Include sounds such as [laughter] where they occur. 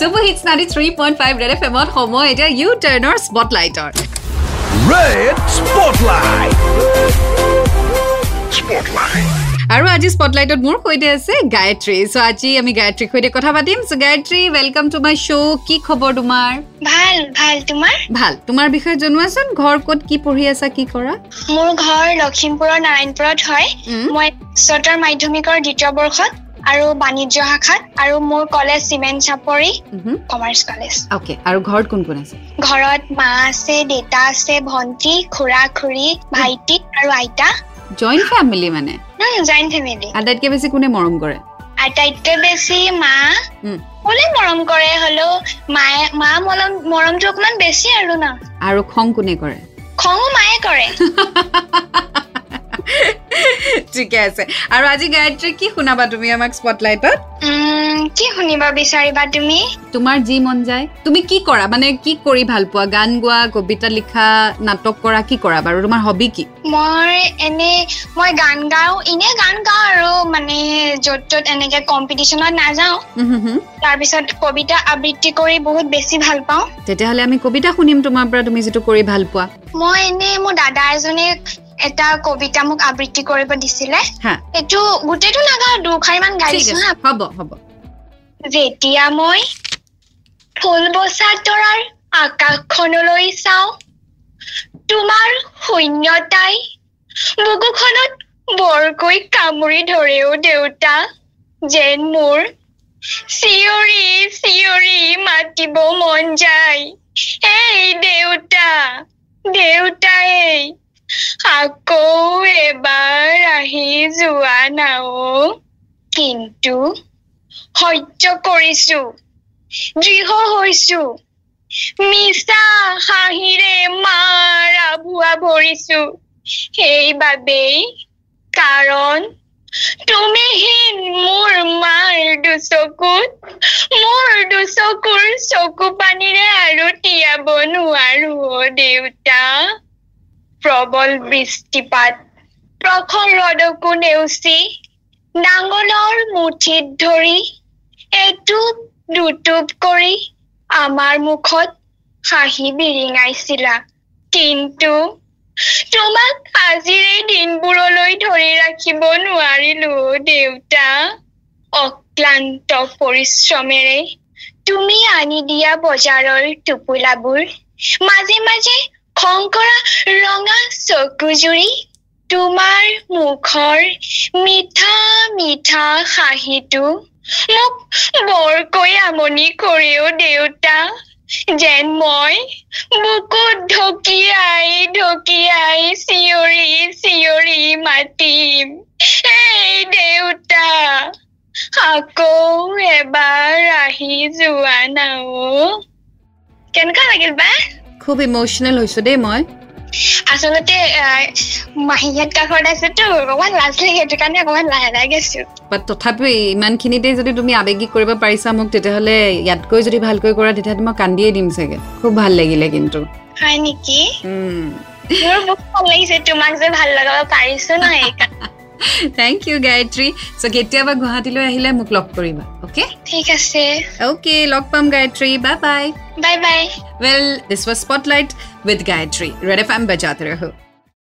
Super hits ninety three point five Red F এমত সময় এতিয়া ইউ টাৰ্ণৰ স্পটলাইটৰ. আৰু আজি স্পটলাইটত মোৰ সৈতে আছে গায়ত্ৰী। চ' আজি আমি গায়ত্ৰীৰ সৈতে কথা পাতিম। So' Gayatri welcome to my show' কি খবৰ তোমাৰ? ভাল ভাল। তোমাৰ? ভাল। তোমাৰ বিষয়ে জনোৱাচোন ঘৰ ক'ত কি পঢ়ি আছা কি কৰা? মোৰ ঘৰ লখিমপুৰৰ নাৰায়ণপুৰত হয়। মই উচ্চতৰ মাধ্যমিকৰ দ্বিতীয় বৰ্ষত আৰু বাণিজ্য শাখাত আৰু মোৰ college Simen Chapori commerce college. Okay আৰু ঘৰত কোন কোন আছে? ঘৰত মা আছে দেউতা আছে ভন্টি খুৰা খুৰী ভাইটি আৰু আইতা। জইণ্ট ফেমিলি মানে? জইণ্ট ফেমিলি আটাইতকৈ বেছি কোনে মৰম কৰে? আটাইতকৈ বেছি মা। সকলোৱে মৰম কৰে হলেও মায়ে মা মৰম মৰমটো অকমান বেছি আৰু ন। আৰু খং কোনে কৰে? খঙো মায়ে কৰে। [laughs] ঠিকে আছে। আৰু আজি গায়ত্ৰী কি শুনাবা তুমি আমাক স্পটলাইটত কি শুনিব বিচাৰিবা তুমি? তোমাৰ যি মন যায়। তুমি কি কৰা? মানে কি কৰি ভাল পোৱা? গান গোৱা কবিতা লিখা নাটক কৰা কি কৰা বাৰু? তোমাৰ হবি কি? মই এনে মই গান গাওঁ। এনে গান গাওঁ আৰু মানে য'ত ত'ত এনেকে কম্পিটিশ্যনত নাযাওঁ। তাৰপিছত কবিতা আবৃত্তি কৰি বহুত বেছি ভাল পাওঁ। তেতিয়াহ'লে আমি কবিতা শুনিম তোমাৰ পৰা তুমি যিটো কৰি ভাল পোৱা। মই এনে মোৰ দাদা এজনে এটা কবিতা মোক আবৃত্তি কৰিব দিছিলে। হা। এইটো গোটেইটো নাগাওঁ মান গাই দিছো আছে হা। হ'ব হ'ব। যেতিয়া মই ফুল বচা তৰাৰ আকাশখনলৈ চাওঁ তোমাৰ শূন্যতাই বুকুখনত বৰকৈ কামুৰি ধৰেও দেউতা যেন মোৰ চিঞৰি চিঞৰি মাতিব মন যায়। এই দেউতা দেউতাই আকৌ এবাৰ আহি যোৱা নাও কিন্তু সহ্য কৰিছো দৃঢ় হৈছো মিছা হাঁহিৰে মাৰা ভুৱা ভৰিছো সেইবাবেই কাৰণ তুমিহীন মোৰ মাৰ দুচকুত মোৰ দুচকুৰ চকু পানীৰে আৰু তিয়াব নোৱাৰো অ' দেউতা প্ৰবল বৃষ্টিপাত। প্ৰখৰ ৰ'দকো নেওচি নাঙলৰ মুঠিত ধৰি এটোপ দুটোপ কৰি আমাৰ মুখত হাঁহি বিৰিঙাইছিলা। কিন্তু তোমাক আজিৰ এই দিনবোৰলৈ ধৰি ৰাখিব নোৱাৰিলো দেউতা। অক্লান্ত পৰিশ্ৰমেৰে তুমি আনি দিয়া বজাৰৰ টোপোলাবোৰ মাজে মাজে খং কৰা ৰঙা চকুজুৰি তোমাৰ মুখৰ মিঠা মিঠা হাঁহিটো মোক বৰকৈ আমনি কৰেও দেউতা যেন মই বুকুত ঢকিয়াই ঢকিয়াই চিঞৰি চিঞৰি মাতিম। এই দেউতা আকৌ এবাৰ আহি যোৱা নাও। কেনেকুৱা লাগিল বা? খুব ইম'চনেল হৈছো দেই মই। আচলতে মাহীহঁত কাষত আছেতো অকমান লাজ লাগে সেইটো কাৰণে অকমান লাহে লাহে গৈছো। বাট তথাপিও ইমানখিনিতে যদি তুমি আৱেগিক কৰিব পাৰিছা মোক তেতিয়াহ'লে ইয়াতকৈ যদি ভালকৈ কৰা তেতিয়াহ'লে মই কান্দিয়ে দিম চাগে। খুব ভাল লাগিলে কিন্তু। হয় নেকি। মোৰ বহুত ভাল লাগিছে তোমাক যে ভাল লগাব পাৰিছো ন থেংক ইউ গায়ত্ৰী চ' কেতিয়াবা গুৱাহাটীলৈ আহিলে মোক লগ কৰিবা অ'কে ঠিক আছে। অ'কে লগ পাম Gayatri bye bye Bye bye. Well, this was Spotlight with Gayatri. Red FM bajate raho.